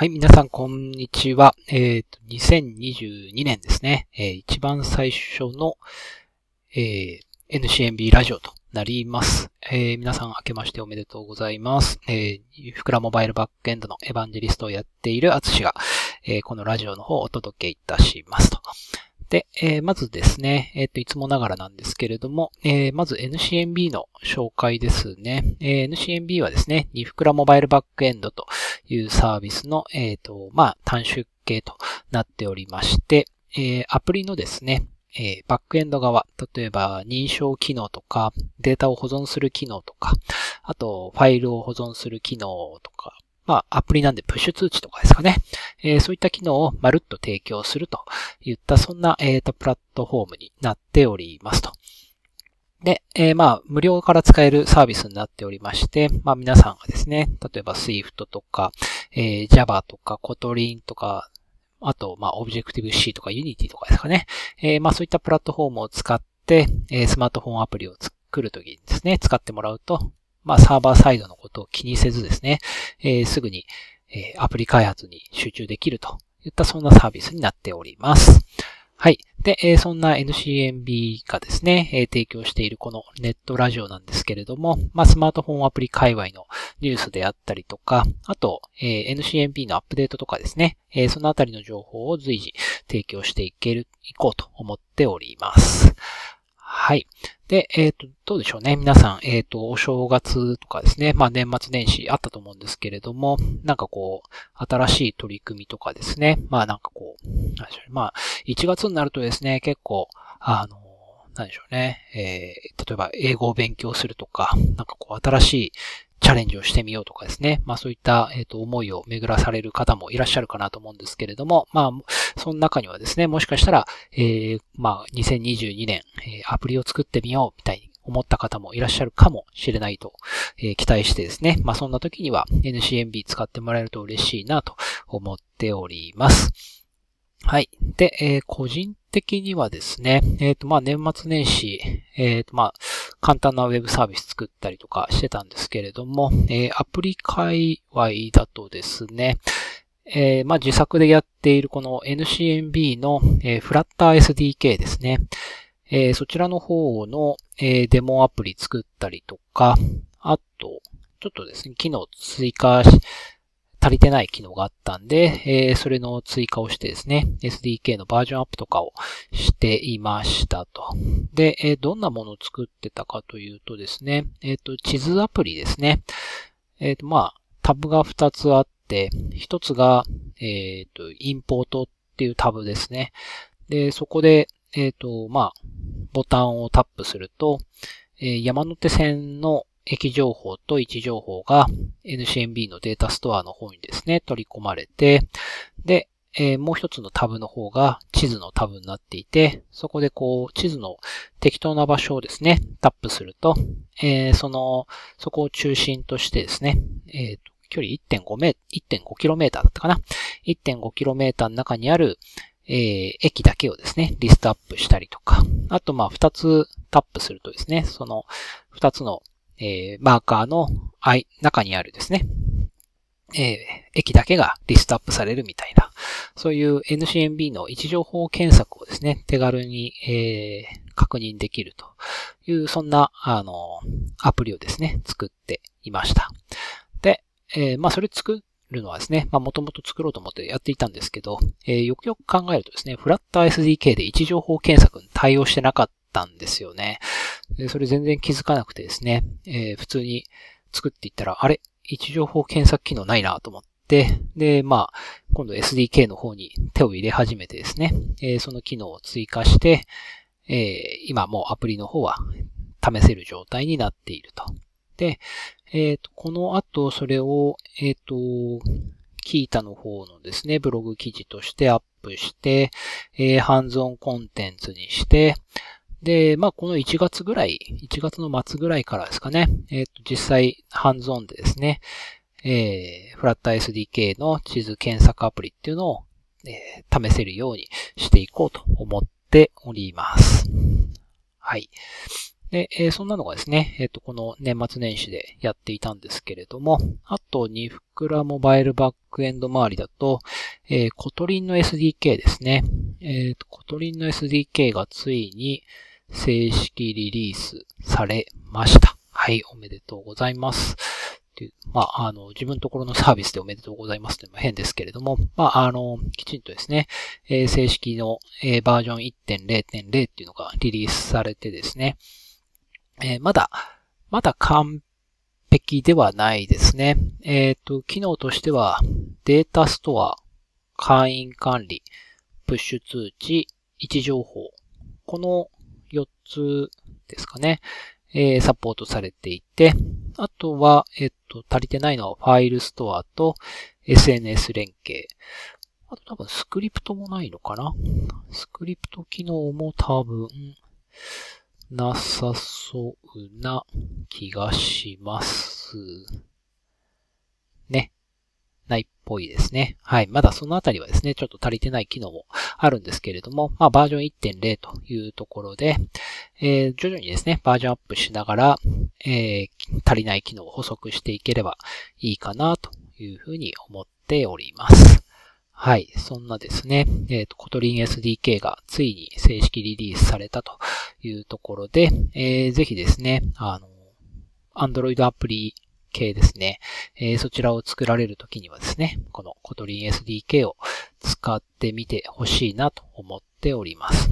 はい、皆さん、こんにちは。えっ、ー、と、2022年ですね。えー、一番最初の、えー、NCNB ラジオとなります。えー、皆さん、明けましておめでとうございます。えー、ふくらモバイルバックエンドのエヴァンジェリストをやっているアツシが、えー、このラジオの方をお届けいたしますと。で、えー、まずですね、えっ、ー、と、いつもながらなんですけれども、えー、まず NCNB の紹介ですね。え NCNB はですね、ニフクラモバイルバックエンドというサービスの、えっ、と、まあ、短縮系となっておりまして、えアプリのですね、えバックエンド側、例えば認証機能とか、データを保存する機能とか、あと、ファイルを保存する機能とか、まあ、アプリなんでプッシュ通知とかですかね。えー、そういった機能をまるっと提供するといった、そんな、えっ、と、プラットフォームになっておりますと。で、えー、まあ、無料から使えるサービスになっておりまして、まあ、皆さんがですね、例えば Swift とか、えー、Java とか Kotlin とか、あと、まあ、Objective-C とか Unity とかですかね。えー、まあ、そういったプラットフォームを使って、えー、スマートフォンアプリを作るときにですね、使ってもらうと、まあ、サーバーサイドのことを気にせずですね、えー、すぐに、えー、アプリ開発に集中できるといったそんなサービスになっております。はい。で、えー、そんな NCNB がですね、えー、提供しているこのネットラジオなんですけれども、まあ、スマートフォンアプリ界隈のニュースであったりとか、あと、えー、NCNB のアップデートとかですね、えー、そのあたりの情報を随時提供していける、いこうと思っております。はい。で、えっ、ー、と、どうでしょうね。皆さん、えっ、ー、と、お正月とかですね。まあ、年末年始あったと思うんですけれども、なんかこう、新しい取り組みとかですね。まあ、なんかこう、なんでしょうね。まあ、1月になるとですね、結構、あの、なんでしょうね。えー、例えば、英語を勉強するとか、なんかこう、新しいチャレンジをしてみようとかですね。まあそういった、えっ、と、思いを巡らされる方もいらっしゃるかなと思うんですけれども、まあ、その中にはですね、もしかしたら、えー、まあ、2022年、え、アプリを作ってみようみたいに思った方もいらっしゃるかもしれないと、え、期待してですね。まあそんな時には NCNB 使ってもらえると嬉しいなと思っております。はい。で、えー、個人的にはですね、えっ、ー、と、まあ、年末年始、えっ、ー、と、まあ、簡単なウェブサービス作ったりとかしてたんですけれども、えアプリ界隈だとですね、えまあ、自作でやっているこの NCNB の、えフラッター SDK ですね。えそちらの方の、えデモアプリ作ったりとか、あと、ちょっとですね、機能追加し足りてない機能があったんで、えー、それの追加をしてですね、SDK のバージョンアップとかをしていましたと。で、えー、どんなものを作ってたかというとですね、えっ、ー、と、地図アプリですね。えっ、と、まあ、タブが2つあって、1つが、えっ、と、インポートっていうタブですね。で、そこで、えっ、と、まあ、ボタンをタップすると、え山手線の駅情報と位置情報が NCNB のデータストアの方にですね、取り込まれて、で、えー、もう一つのタブの方が地図のタブになっていて、そこでこう、地図の適当な場所をですね、タップすると、えー、その、そこを中心としてですね、えー、と距離1.5メー、1.5km だったかな ?1.5km の中にある、えー、駅だけをですね、リストアップしたりとか、あとまあ2つタップするとですね、その2つのえー、マーカーの中にあるですね、えー、駅だけがリストアップされるみたいな、そういう NCNB の位置情報検索をですね、手軽に、えー、確認できるという、そんな、あの、アプリをですね、作っていました。で、えー、まあ、それ作るのはですね、まあ、もともと作ろうと思ってやっていたんですけど、えー、よくよく考えるとですね、フラッター SDK で位置情報検索に対応してなかったんですよね。で、それ全然気づかなくてですね、えー、普通に作っていったら、あれ？位置情報検索機能ないなと思って、で、まあ、今度 SDK の方に手を入れ始めてですね、えー、その機能を追加して、えー、今もうアプリの方は試せる状態になっていると。で、え、ー、と、この後それを、えっ、と、キータの方のですね、ブログ記事としてアップして、えー、ハンズオンコンテンツにして、で、まあ、この1月ぐらい、1月の末ぐらいからですかね、えっ、ー、と、実際、ハンズオンでですね、えー、フラッタ SDK の地図検索アプリっていうのを、えー、試せるようにしていこうと思っております。はい。で、えー、そんなのがですね、えっ、ー、と、この年末年始でやっていたんですけれども、あと、ニフクラモバイルバックエンド周りだと、えー、 Kotlin の SDK ですね。えっ、と、 Kotlin の SDK がついに正式リリースされました。はい、おめでとうございます。まあ、あの、自分のところのサービスでおめでとうございますっていうのも変ですけれども、まあ、あの、きちんとですね、えー、正式の、えー、バージョン1.0.0っていうのがリリースされてですね、えー、まだ、まだ完璧ではないですね。えっ、と、機能としては、データストア、会員管理、プッシュ通知、位置情報、この4つですかね。えー、サポートされていて、あとは、えっと、足りてないのはファイルストアと SNS 連携。あと多分スクリプトもないのかな？スクリプト機能も多分なさそうな気がします。ね。ないっぽいですね。はい。まだそのあたりはですね、ちょっと足りてない機能もあるんですけれども、まあバージョン1.0というところで、えー、徐々にですね、バージョンアップしながら、えー、足りない機能を補足していければいいかなというふうに思っております。はい。そんなですね、えっ、ー、と、 Kotlin SDK がついに正式リリースされたというところで、えー、ぜひですね、あの、Android アプリ系ですね。えー、そちらを作られるときにはですね、このコトリン SDK を使ってみてほしいなと思っております。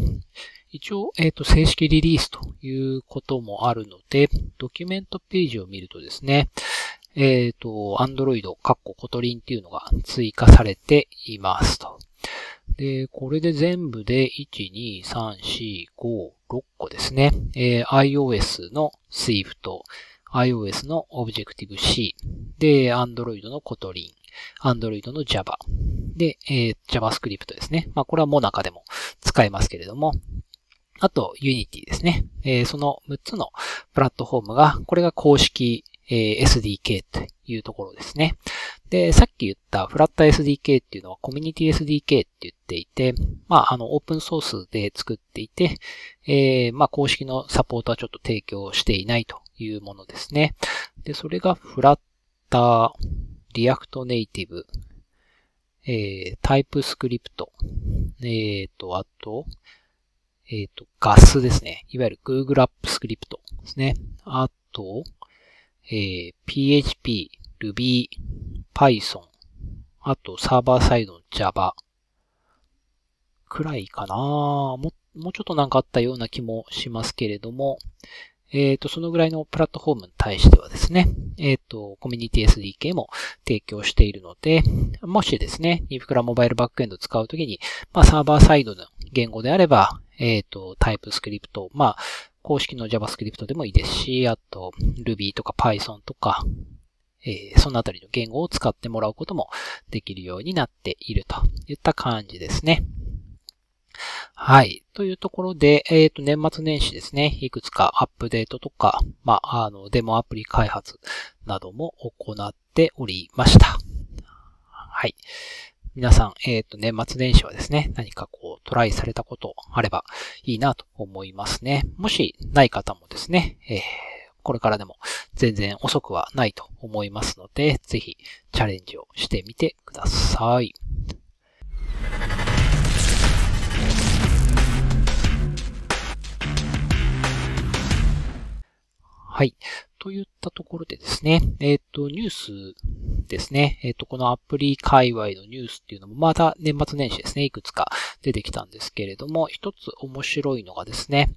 一応、えっ、ー、と、正式リリースということもあるので、ドキュメントページを見るとですね、えっ、ー、と、Android、カッコ Kotlin っていうのが追加されていますと。で、これで全部で1、2、3、4、5、6個ですね。えー、iOS の Swift、iOS の Objective-C、で、Android の Kotlin、Android の Java、で、えー、JavaScript ですね。まあ、これはもう中でも使えますけれども、あと、Unity ですね。えー、その6つのプラットフォームが、これが公式、えー、SDK というところですね。で、さっき言ったフラット SDK っていうのはコミュニティ SDK って言っていて、まあ、あの、オープンソースで作っていて、えー、まあ、公式のサポートはちょっと提供していないというものですね。で、それがフラッター、 React Native、えー、 TypeScript、えーと、あと、えっ、ー、と、ガスですね。いわゆる Google Apps Script ですね。あと、えー、PHP、Ruby、Python、あとサーバーサイドの Java くらいかなももうちょっとなんかあったような気もしますけれども、えっ、ー、と、そのぐらいのプラットフォームに対してはですね、えっ、ー、と、コミュニティ SDK も提供しているので、もしですね、ニフクラモバイルバックエンド使うときに、まあ、サーバーサイドの言語であれば、えっ、ー、と、タイプスクリプト、まあ、公式の JavaScript でもいいですし、あと、Ruby とか Python とか、えー、そのあたりの言語を使ってもらうこともできるようになっているといった感じですね。はい。というところで、えっ、ー、と、年末年始ですね、いくつかアップデートとか、まあ、あの、デモアプリ開発なども行っておりました。はい。皆さん、えっ、ー、と、年末年始はですね、何かこう、トライされたことあればいいなと思いますね。もしない方もですね、えー、これからでも全然遅くはないと思いますので、ぜひチャレンジをしてみてください。はい。といったところでですね、えっ、ー、と、ニュースですね。えっ、ー、と、このアプリ界隈のニュースっていうのもまた年末年始ですね、いくつか出てきたんですけれども、一つ面白いのがですね、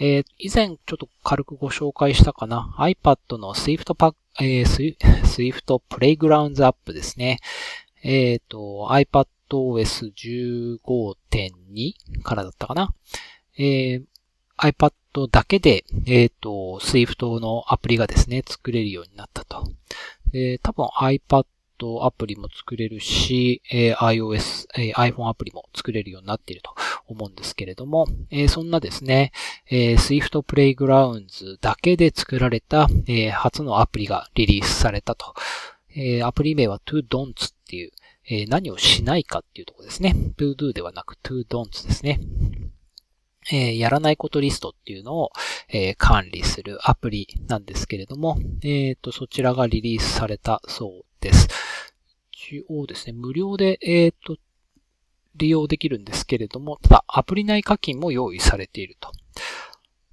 えー、以前ちょっと軽くご紹介したかな、iPad の Swift パえー、Swift Playgrounds アップですね。えっ、ー、と、iPadOS 15.2からだったかな。えー、iPad だけで、えっ、ー、と、Swift のアプリがですね、作れるようになったと。で、多分 iPad アプリも作れるし、えー、iOS、えー、iPhone アプリも作れるようになっていると思うんですけれども、えー、そんなですね、えー、Swift Playgrounds だけで作られた、えー、初のアプリがリリースされたと。えー、アプリ名は ToDon'ts っていう、え、何をしないかっていうところですね。ToDo ではなく to don't ですね。えー、やらないことリストっていうのを、えー、管理するアプリなんですけれども、えっ、ー、と、そちらがリリースされたそうです。一応ですね、無料で、えっ、と、利用できるんですけれども、ただ、アプリ内課金も用意されていると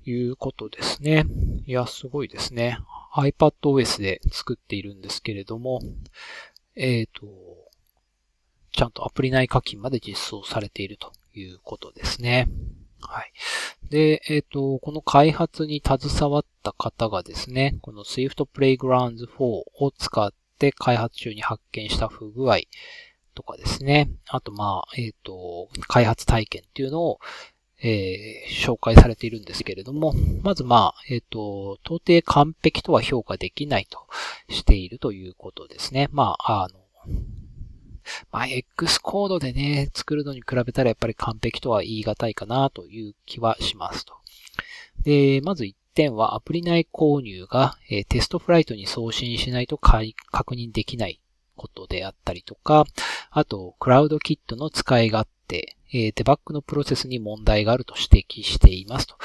いうことですね。いや、すごいですね。iPadOS で作っているんですけれども、えっ、と、ちゃんとアプリ内課金まで実装されているということですね。はい。で、えっ、ー、と、この開発に携わった方がですね、この Swift Playgrounds 4を使って開発中に発見した不具合とかですね。あと、まあ、えっ、ー、と、開発体験っていうのを、えー、紹介されているんですけれども、まずまあ、えっ、ー、と、到底完璧とは評価できないとしているということですね。まあ、あの、まあ、X コードでね、作るのに比べたらやっぱり完璧とは言い難いかなという気はしますと。で、まず1点はアプリ内購入が、テストフライトに送信しないと確認できないことであったりとか、あと、クラウドキットの使い勝手、え、デバッグのプロセスに問題があると指摘していますと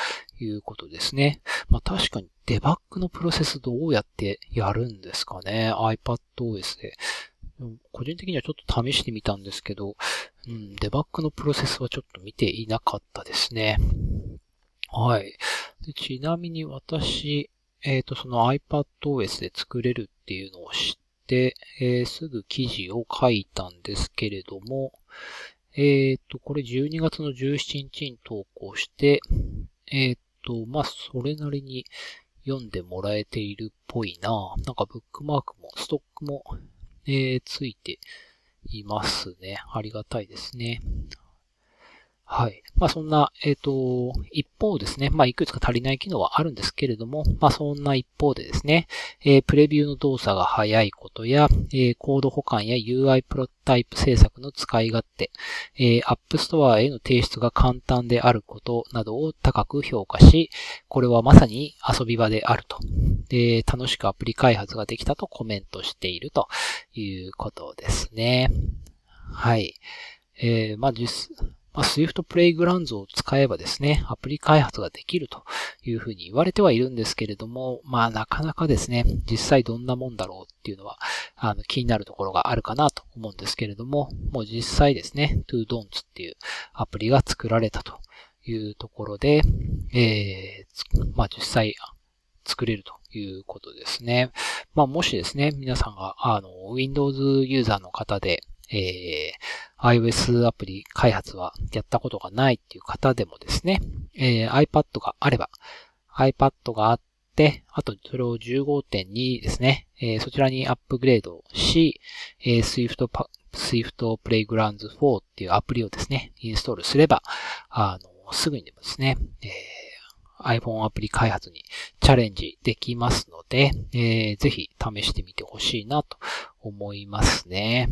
いうことですね。まあ確かにデバッグのプロセスどうやってやるんですかね ?iPadOS で。個人的にはちょっと試してみたんですけど、うん、デバッグのプロセスはちょっと見ていなかったですね。はい。でちなみに私、えっ、ー、と、その iPadOS で作れるっていうのを知って、えー、すぐ記事を書いたんですけれども、えっ、ー、と、これ12月の17日に投稿して、えっ、と、まあ、それなりに読んでもらえているっぽいな。なんかブックマークも、ストックもえー、ついていますね。ありがたいですね。はい。まあそんな、えっ、ー、と、一方ですね、まあいくつか足りない機能はあるんですけれども、まあそんな一方でですね、えー、プレビューの動作が早いことや、えー、コード保管や UI プロタイプ制作の使い勝手、えー、App Store への提出が簡単であることなどを高く評価し、これはまさに遊び場であると。で、楽しくアプリ開発ができたとコメントしているということですね。はい。えー、まあ実、まあ、Swift Playgrounds を使えばですね、アプリ開発ができるというふうに言われてはいるんですけれども、まあなかなかですね、実際どんなもんだろうっていうのは、あの気になるところがあるかなと思うんですけれども、もう実際ですね、ToDon'ts っていうアプリが作られたというところで、えー、まあ実際作れるということですね。まあもしですね、皆さんが、あの、Windows ユーザーの方で、えー、iOS アプリ開発はやったことがないっていう方でもですね、えー、iPad があれば、iPad があって、あとそれを15.2ですね、えー、そちらにアップグレードし、えー、Swift, Swift Playgrounds 4っていうアプリをですね、インストールすれば、あの、すぐにでもですね、えー、iPhone アプリ開発にチャレンジできますので、えー、ぜひ試してみてほしいなと思いますね。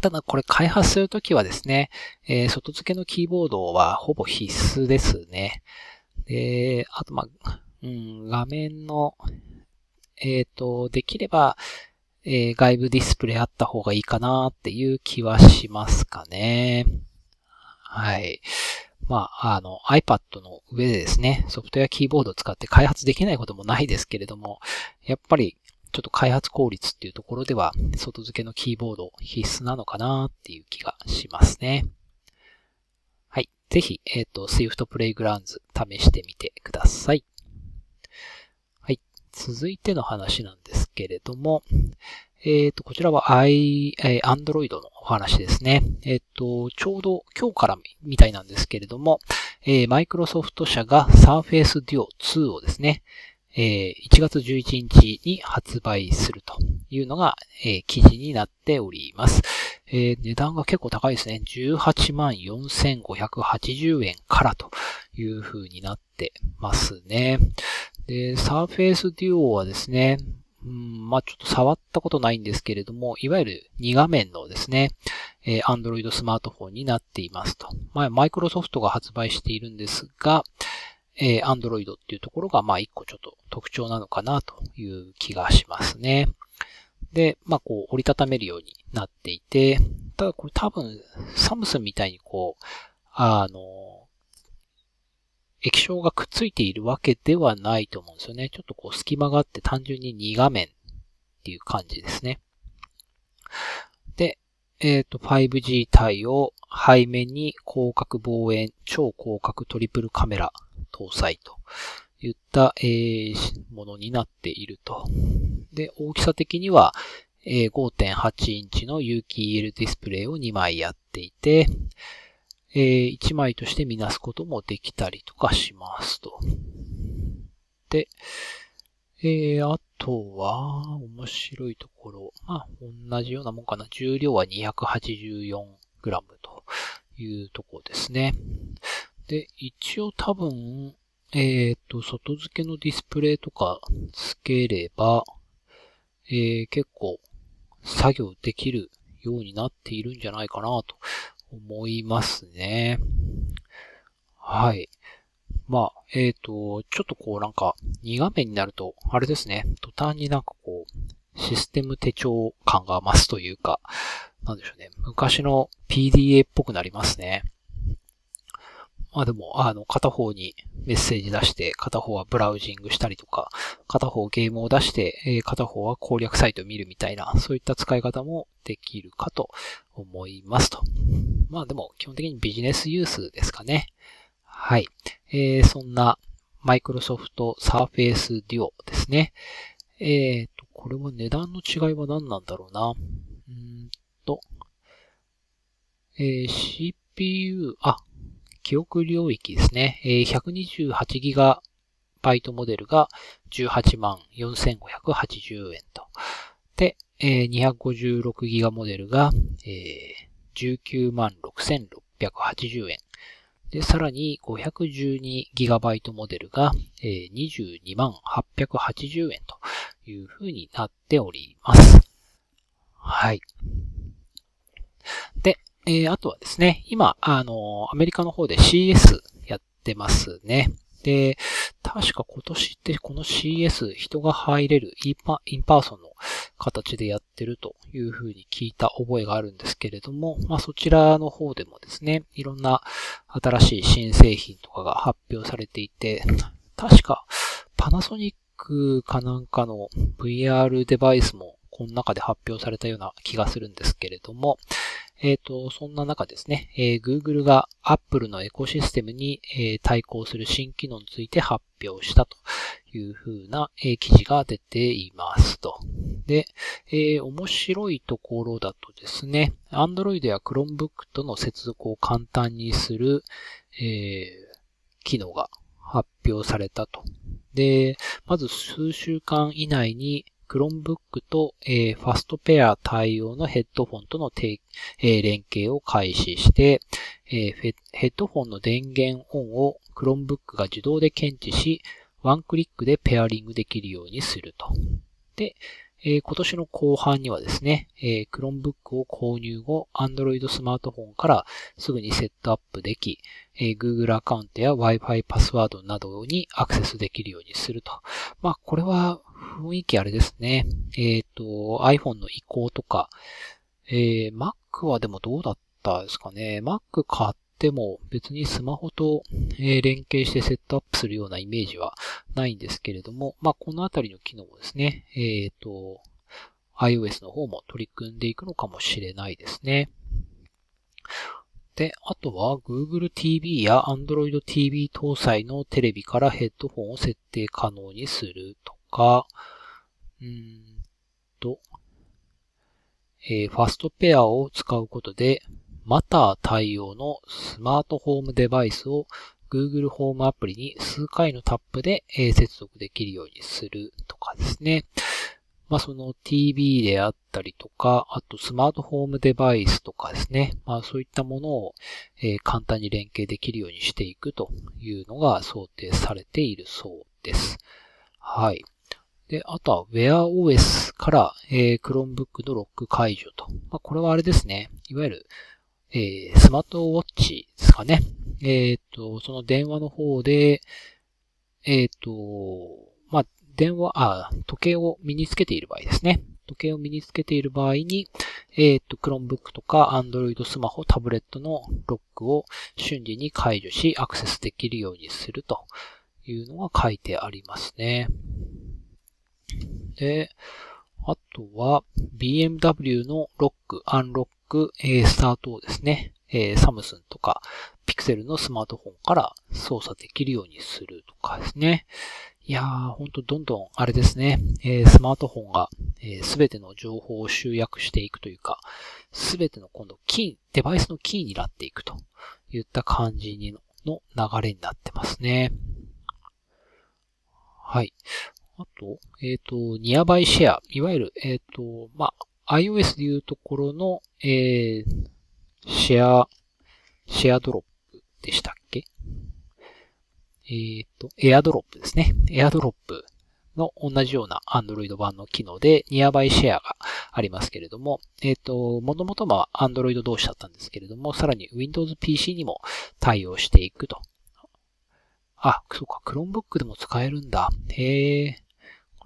ただこれ開発するときはですね、えー、外付けのキーボードはほぼ必須ですね。で、あとまあ、うん、画面の、えっ、ー、と、できれば、えー、外部ディスプレイあった方がいいかなっていう気はしますかね。はい。まあ、あの iPad の上でですね、ソフトウェアキーボードを使って開発できないこともないですけれども、やっぱりちょっと開発効率っていうところでは、外付けのキーボード必須なのかなっていう気がしますね。はい。ぜひ、えっ、ー、と、Swift Playgrounds 試してみてください。はい。続いての話なんですけれども、えっ、ー、と、こちらは i、えー、Android のお話ですね。えっ、ー、と、ちょうど今日からみたいなんですけれども、えー、マイクロソフト社が Surface Duo 2をですね、え1月11日に発売するというのが、え記事になっております。え値段が結構高いですね。18万4580円からという風になってますね。で、Surface Duo はですね、うん、まあ、ちょっと触ったことないんですけれども、いわゆる2画面のですね、えー、Android スマートフォンになっていますと。まあ、マイクロソフトが発売しているんですが、えー、Android っていうところが、まあ一個ちょっと特徴なのかなという気がしますね。で、まあこう折りたためるようになっていて、ただこれ多分サムスンみたいにこう、あの、液晶がくっついているわけではないと思うんですよね。ちょっとこう隙間があって単純に2画面っていう感じですね。で、えっ、ー、と、5G 対応、背面に広角望遠、超広角トリプルカメラ搭載といった、えー、ものになっていると。で、大きさ的には、えー、5.8インチの有機 EL ディスプレイを2枚やっていて、えー、1枚として見なすこともできたりとかしますと。で、えー、あとは、面白いところ。まあ、同じようなもんかな。重量は 284g というところですね。で、一応多分、えっ、ー、と、外付けのディスプレイとか付ければ、えー、結構作業できるようになっているんじゃないかなと思いますね。はい。まあ、えっ、ー、と、ちょっとこうなんか、2画面になると、あれですね、途端になんかこう、システム手帳感が増すというか、なんでしょうね、昔の PDA っぽくなりますね。まあでも、あの、片方にメッセージ出して、片方はブラウジングしたりとか、片方ゲームを出して、え片方は攻略サイトを見るみたいな、そういった使い方もできるかと思いますと。まあでも、基本的にビジネスユースですかね。はい。えー、そんな、マイクロソフト Surface Duo ですね。え、ー、と、これは値段の違いは何なんだろうな。うんと、えー、CPU、あ、記憶領域ですね。えー、128GB モデルが18万4580円と。で、えー、256GB モデルが、えー、19万6680円。で、さらに 512GB モデルが、えー、22万880円という風になっております。はい。で、えー、あとはですね、今、あの、アメリカの方で CS やってますね。で、確か今年ってこの CS 人が入れるインパインパーソンの形でやってるというふうに聞いた覚えがあるんですけれども、まあそちらの方でもですね、いろんな新しい新製品とかが発表されていて、確かパナソニックかなんかの VR デバイスもこの中で発表されたような気がするんですけれども、えっ、ー、と、そんな中ですね、えー、Google が Apple のエコシステムに、えー、対抗する新機能について発表したという風な、えー、記事が出ていますと。で、えー、面白いところだとですね、Android や Chromebook との接続を簡単にする、えー、機能が発表されたと。で、まず数週間以内に Chromebook と、えー、ファストペア対応のヘッドフォンとのえー、連携を開始して、えー、ヘッドフォンの電源オンを Chromebook が自動で検知し、ワンクリックでペアリングできるようにすると。で、えー、今年の後半にはですね、えー、Chromebook を購入後、Android スマートフォンからすぐにセットアップでき、えー、Google アカウントや Wi-Fi パスワードなどにアクセスできるようにすると。まあ、これは雰囲気あれですね。えっ、ー、と、iPhone の移行とか、えー、Mac はでもどうだったですかね。Mac 買っても別にスマホと、え、連携してセットアップするようなイメージはないんですけれども、まあ、このあたりの機能をですね、えっ、ー、と、iOS の方も取り組んでいくのかもしれないですね。で、あとは Google TV や Android TV 搭載のテレビからヘッドフォンを設定可能にするとか、うんと、えー、ファストペアを使うことで、マター対応のスマートホームデバイスを Google ホームアプリに数回のタップで、えー、接続できるようにするとかですね。まあその TV であったりとか、あとスマートフォームデバイスとかですね。まあそういったものを、えー、簡単に連携できるようにしていくというのが想定されているそうです。はい。で、あとは Wear OS から、えー、Chromebook のロック解除と。まあ、これはあれですね。いわゆる、えー、スマートウォッチですかね。えっ、ー、と、その電話の方で、えっ、ー、と、まあ、電話、あ、時計を身につけている場合ですね。時計を身につけている場合に、えっ、ー、と、Chromebook とか Android スマホ、タブレットのロックを瞬時に解除し、アクセスできるようにするというのが書いてありますね。で、あとは、BMW のロック、アンロック、えー、スタートをですね、えー、サムスンとか、ピクセルのスマートフォンから操作できるようにするとかですね。いやー、ほんとどんどんあれですね、えー、スマートフォンがすべ、えー、ての情報を集約していくというか、すべての今度キー、デバイスのキーになっていくといった感じにの流れになってますね。はい。あと、えっ、ー、と、ニアバイシェア。いわゆる、えっ、ー、と、まあ、iOS でいうところの、えー、シェア、シェアドロップでしたっけ？えっ、ー、と、エアドロップですね。エアドロップの同じような Android 版の機能で、ニアバイシェアがありますけれども、えっ、ー、と、もともとは Android 同士だったんですけれども、さらに Windows PC にも対応していくと。あ、そうか、Chromebook でも使えるんだ。へえ。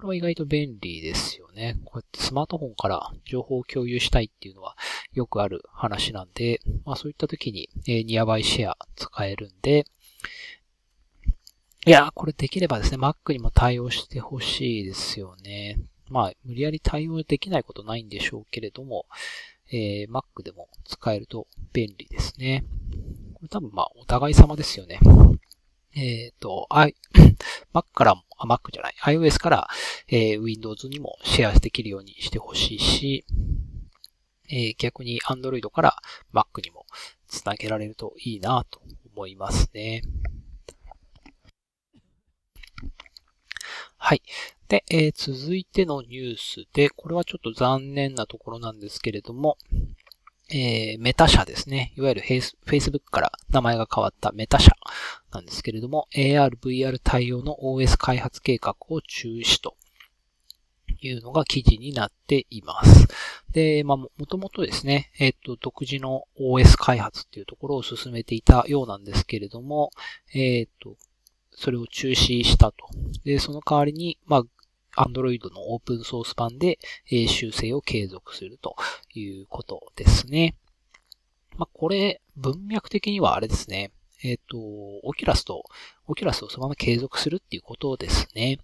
これは意外と便利ですよね。こうやってスマートフォンから情報を共有したいっていうのはよくある話なんで、まあそういった時に、えー、ニアバイシェア使えるんで、いや、これできればですね、Mac にも対応してほしいですよね。まあ、無理やり対応できないことないんでしょうけれども、えー、Mac でも使えると便利ですね。これ多分まあ、お互い様ですよね。えっ、ー、と、I、Mac からも、あ、Mac じゃない、iOS から、えー、Windows にもシェアできるようにしてほしいし、えー、逆に Android から Mac にもつなげられるといいなと思いますね。はい。で、えー、続いてのニュースで、これはちょっと残念なところなんですけれども、えー、メタ社ですね。いわゆる Facebook から名前が変わったメタ社なんですけれども、AR、VR 対応の OS 開発計画を中止というのが記事になっています。で、まあ、もともとですね、えっ、と、独自の OS 開発っていうところを進めていたようなんですけれども、えっ、と、それを中止したと。で、その代わりに、まあ、Android のオープンソース版で、え修正を継続するということですね。まあ、これ、文脈的にはあれですね。えっ、ー、と、 Oculus と、 Oculus をそのまま継続するっていうことですね。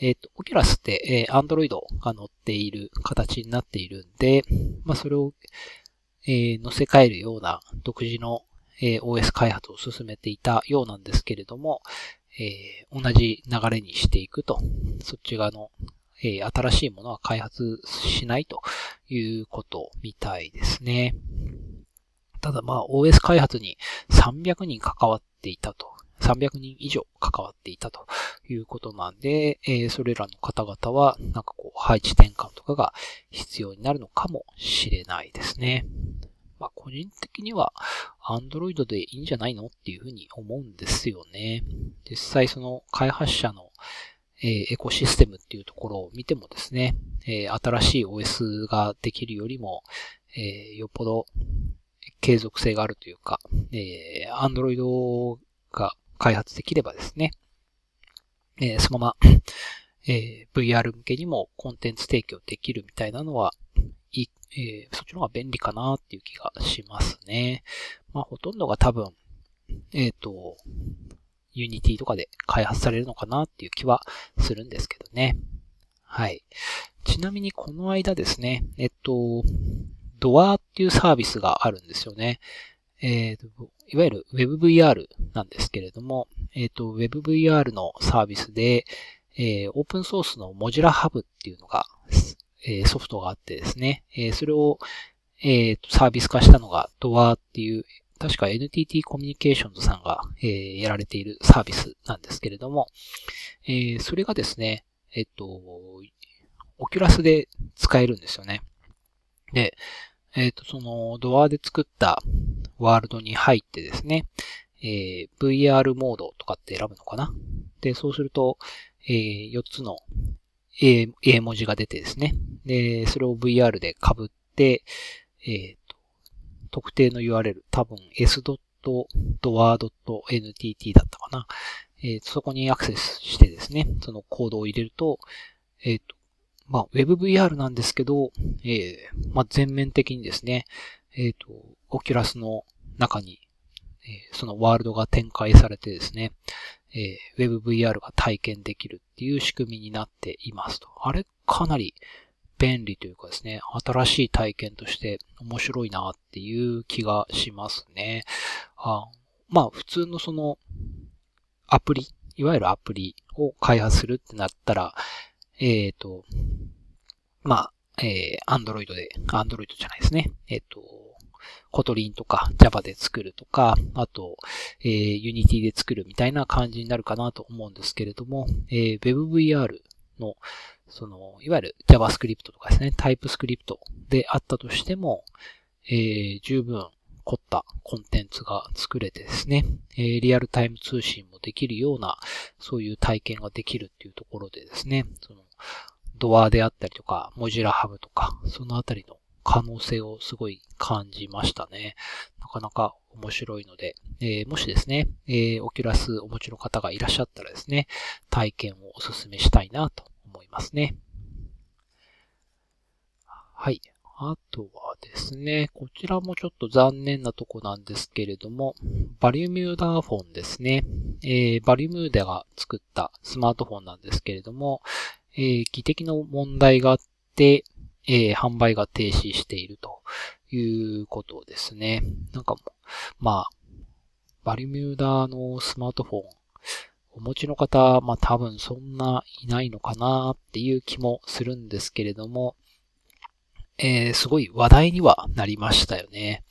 えっ、ー、と、 Oculus って、えー、Android が載っている形になっているんで、まあ、それを、えー、載せ替えるような独自の、えー、OS 開発を進めていたようなんですけれども、えー、同じ流れにしていくと、そっち側の、えー、新しいものは開発しないということみたいですね。ただまあ OS 開発に300人関わっていたと。300人以上関わっていたということなんで、えー、それらの方々はなんかこう配置転換とかが必要になるのかもしれないですね。まあ、個人的には Android でいいんじゃないのっていうふうに思うんですよね。実際その開発者の、え、エコシステムっていうところを見てもですね、え、新しい OS ができるよりも、え、よっぽど継続性があるというか、え、Android が開発できればですね、え、そのまま、え、VR 向けにもコンテンツ提供できるみたいなのは、えー、そっちの方が便利かなっていう気がしますね。まあ、ほとんどが多分、えっ、ー、と、Unity とかで開発されるのかなっていう気はするんですけどね。はい。ちなみにこの間ですね、えっと、ドアっていうサービスがあるんですよね。え、ー、いわゆる WebVR なんですけれども、えっ、と、WebVR のサービスで、えー、オープンソースの Mozilla Hub っていうのがえソフトがあってですね、えそれを、えサービス化したのが Doa っていう、確か NTT コミュニケーションズさんが、えやられているサービスなんですけれども、えそれがですね、えっと、オキュラスで使えるんですよね。で、えっ、と、そのドアで作ったワールドに入ってですね、えー、VR モードとかって選ぶのかな。で、そうすると、えー、4つの A, A 文字が出てですね。で、それを VR で被って、えっ、ー、と、特定の URL、多分 s.doa.ntt だったかな。えー、そこにアクセスしてですね、そのコードを入れると、えっ、ー、と、まあ、WebVR なんですけど、えー、まあ、全面的にですね、えっ、ー、と、オキュラスの中に、えー、そのワールドが展開されてですね、えー、WebVR が体験できるっていう仕組みになっていますと。あれ、かなり便利というかですね、新しい体験として面白いなっていう気がしますね。あまあ、普通のその、アプリ、いわゆるアプリを開発するってなったら、えっ、ー、と、まあ、えー、Android で、Android じゃないですね。えっ、ー、と、 Kotlin とか Java で作るとか、あと、えー、Unity で作るみたいな感じになるかなと思うんですけれども、えー、WebVR の、その、いわゆる JavaScript とかですね、TypeScript であったとしても、えー、十分凝ったコンテンツが作れてですね、えー、リアルタイム通信もできるような、そういう体験ができるっていうところでですね、その、ドアであったりとか、モジュラハブとか、そのあたりの可能性をすごい感じましたね。なかなか面白いので、えー、もしですね、えー、 Oculus お持ちの方がいらっしゃったらですね、体験をお勧めしたいなと思いますね。はい。あとはですね、こちらもちょっと残念なとこなんですけれども、 BALMUDA Phone ですね。えー、バルミューダが作ったスマートフォンなんですけれども、えー、技適の問題があって、えー、販売が停止しているということですね。なんか、まあ、バリミューダのスマートフォン、お持ちの方、まあ多分そんないないのかなっていう気もするんですけれども、えー、すごい話題にはなりましたよね。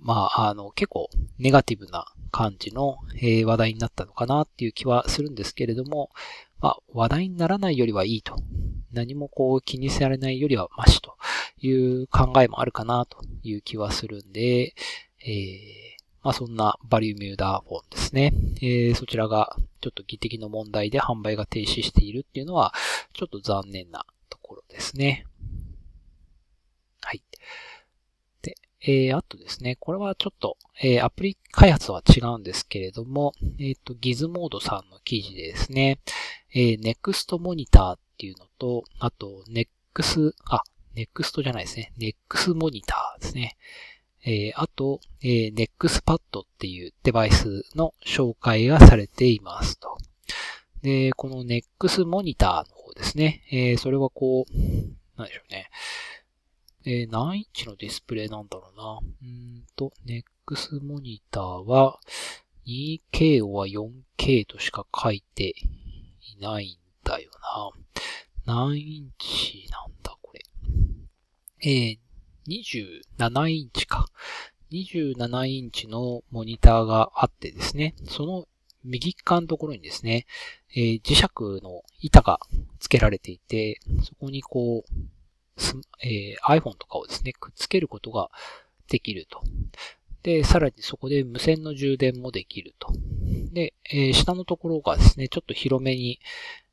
まあ、あの、結構ネガティブな感じの、えー、話題になったのかなっていう気はするんですけれども、まあ、話題にならないよりはいいと何もこう気にされないよりはマシという考えもあるかなという気はするんで、えー、まあそんなバリューミューダーフォンですね。えー、そちらがちょっと技的の問題で販売が停止しているっていうのはちょっと残念なところですね。はい。で、えー、あとですね、これはちょっと、えー、アプリ開発は違うんですけれども、えっ、ー、と、ギズモードさんの記事でですね、えー、Next Monitor っていうのと、あと、Next、あ、Next じゃないですね。Next Monitor ですね。えー、あと、えー、NextPad っていうデバイスの紹介がされていますと。で、この Next Monitor の方ですね。えー、それはこう、なんでしょうね。えー、何インチのディスプレイなんだろうな。うんと、Next Monitor は 2K は 4K としか書いてないんだよな。何インチなんだ、これ。えー、27インチか。27インチのモニターがあってですね、その右側のところにですね、えー、磁石の板が付けられていて、そこにこう、えー、iPhone とかをですね、くっつけることができると。で、さらにそこで無線の充電もできると。で、えー、下のところがですね、ちょっと広めに、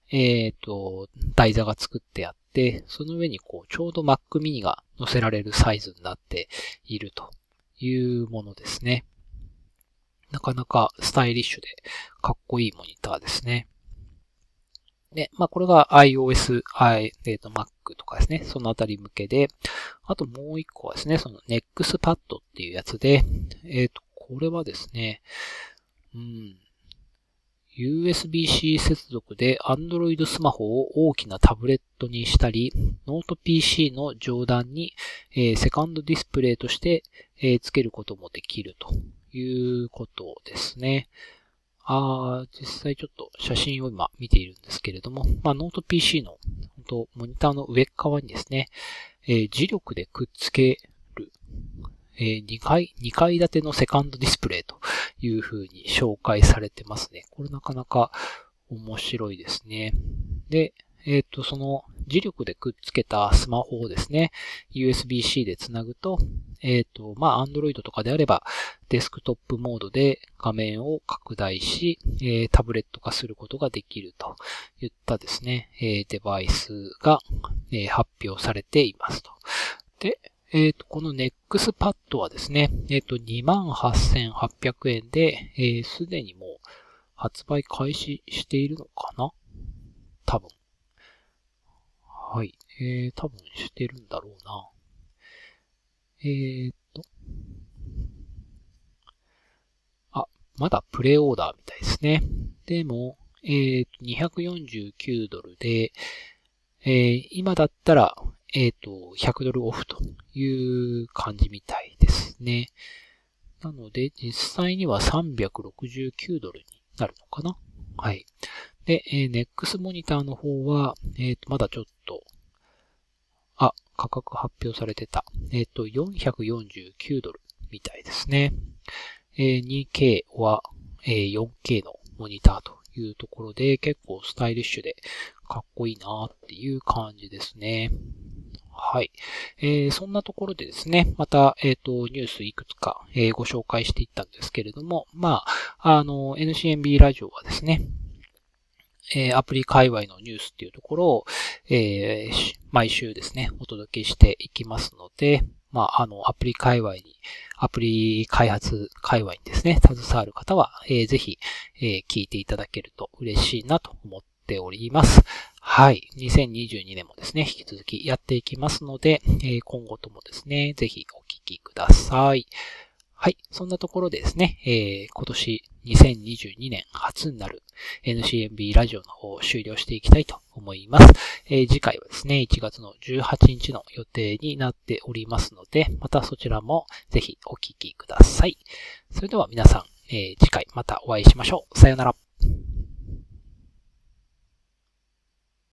えっ、ー、と、台座が作ってあって、その上にこう、ちょうど Mac mini が載せられるサイズになっているというものですね。なかなかスタイリッシュでかっこいいモニターですね。で、まあ、これが iOS、i、えっ、ー、と、Mac とかですね。そのあたり向けで、あともう一個はですね、その NextPad っていうやつで、えっ、ー、と、これはですね、うん、USB-C 接続で Android スマホを大きなタブレットにしたり、ノート PC の上段に、えー、セカンドディスプレイとして、えー、付けることもできるということですね。あ実際ちょっと写真を今見ているんですけれども、まあ、ノート PC の本当モニターの上側にですね、えー、磁力でくっつけるえー、2階、2階建てのセカンドディスプレイという風に紹介されてますね。これなかなか面白いですね。で、えっ、ー、と、その磁力でくっつけたスマホをですね、USB-C でつなぐと、えっ、ー、と、まあ、Android とかであれば、デスクトップモードで画面を拡大し、えー、タブレット化することができるといったですね、えデバイスが、え発表されていますと。で、えっ、と、この NEXPAD はですね、えっ、ー、と、28,800円で、えー、すでにもう発売開始しているのかな？多分。はい。えー、多分してるんだろうな。えーっと。あ、まだプレオーダーみたいですね。でも、えー、249ドルで、えー、今だったら、えっ、と、100ドルオフという感じみたいですね。なので、実際には369ドルになるのかなはい。で、えー、NEX モニターの方は、えっ、ー、と、まだちょっとと、あ、価格発表されてた。えっ、と、449ドルみたいですね。え、2K は、え、4K のモニターというところで結構スタイリッシュでかっこいいなっていう感じですね。はい。えー、そんなところでですね、また、えっ、ー、と、ニュースいくつか、えー、ご紹介していったんですけれども、まあ、あの、NCNB ラジオはですね、え、アプリ界隈のニュースっていうところを、えー、毎週ですね、お届けしていきますので、まあ、あの、アプリ界隈に、アプリ開発界隈にですね、携わる方は、えー、ぜひ、えー、聞いていただけると嬉しいなと思っております。はい。2022年もですね、引き続きやっていきますので、えー、今後ともですね、ぜひお聞きください。はい。そんなところでですね、えー、今年2022年初になる NCMB ラジオの方を終了していきたいと思います。えー、次回はですね、1月の18日の予定になっておりますので、またそちらもぜひお聴きください。それでは皆さん、えー、次回またお会いしましょう。さよなら。